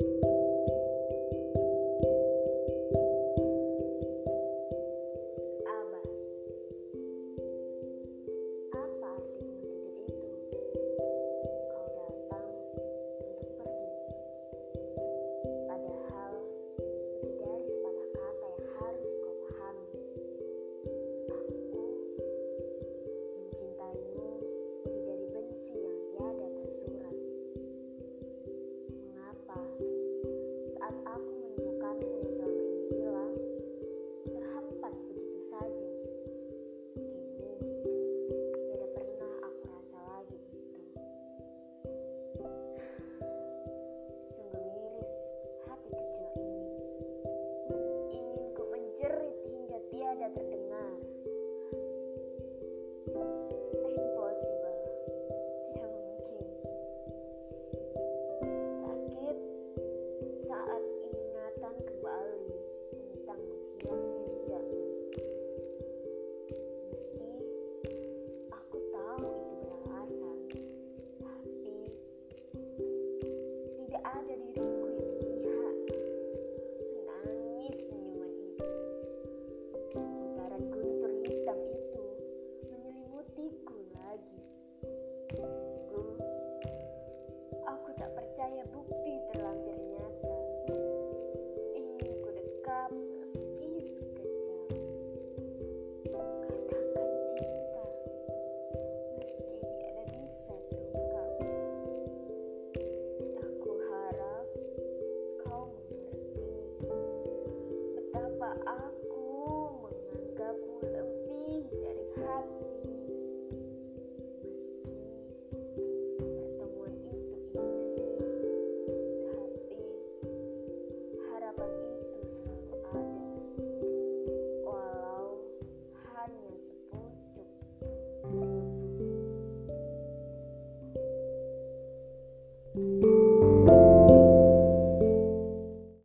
you love. Bye.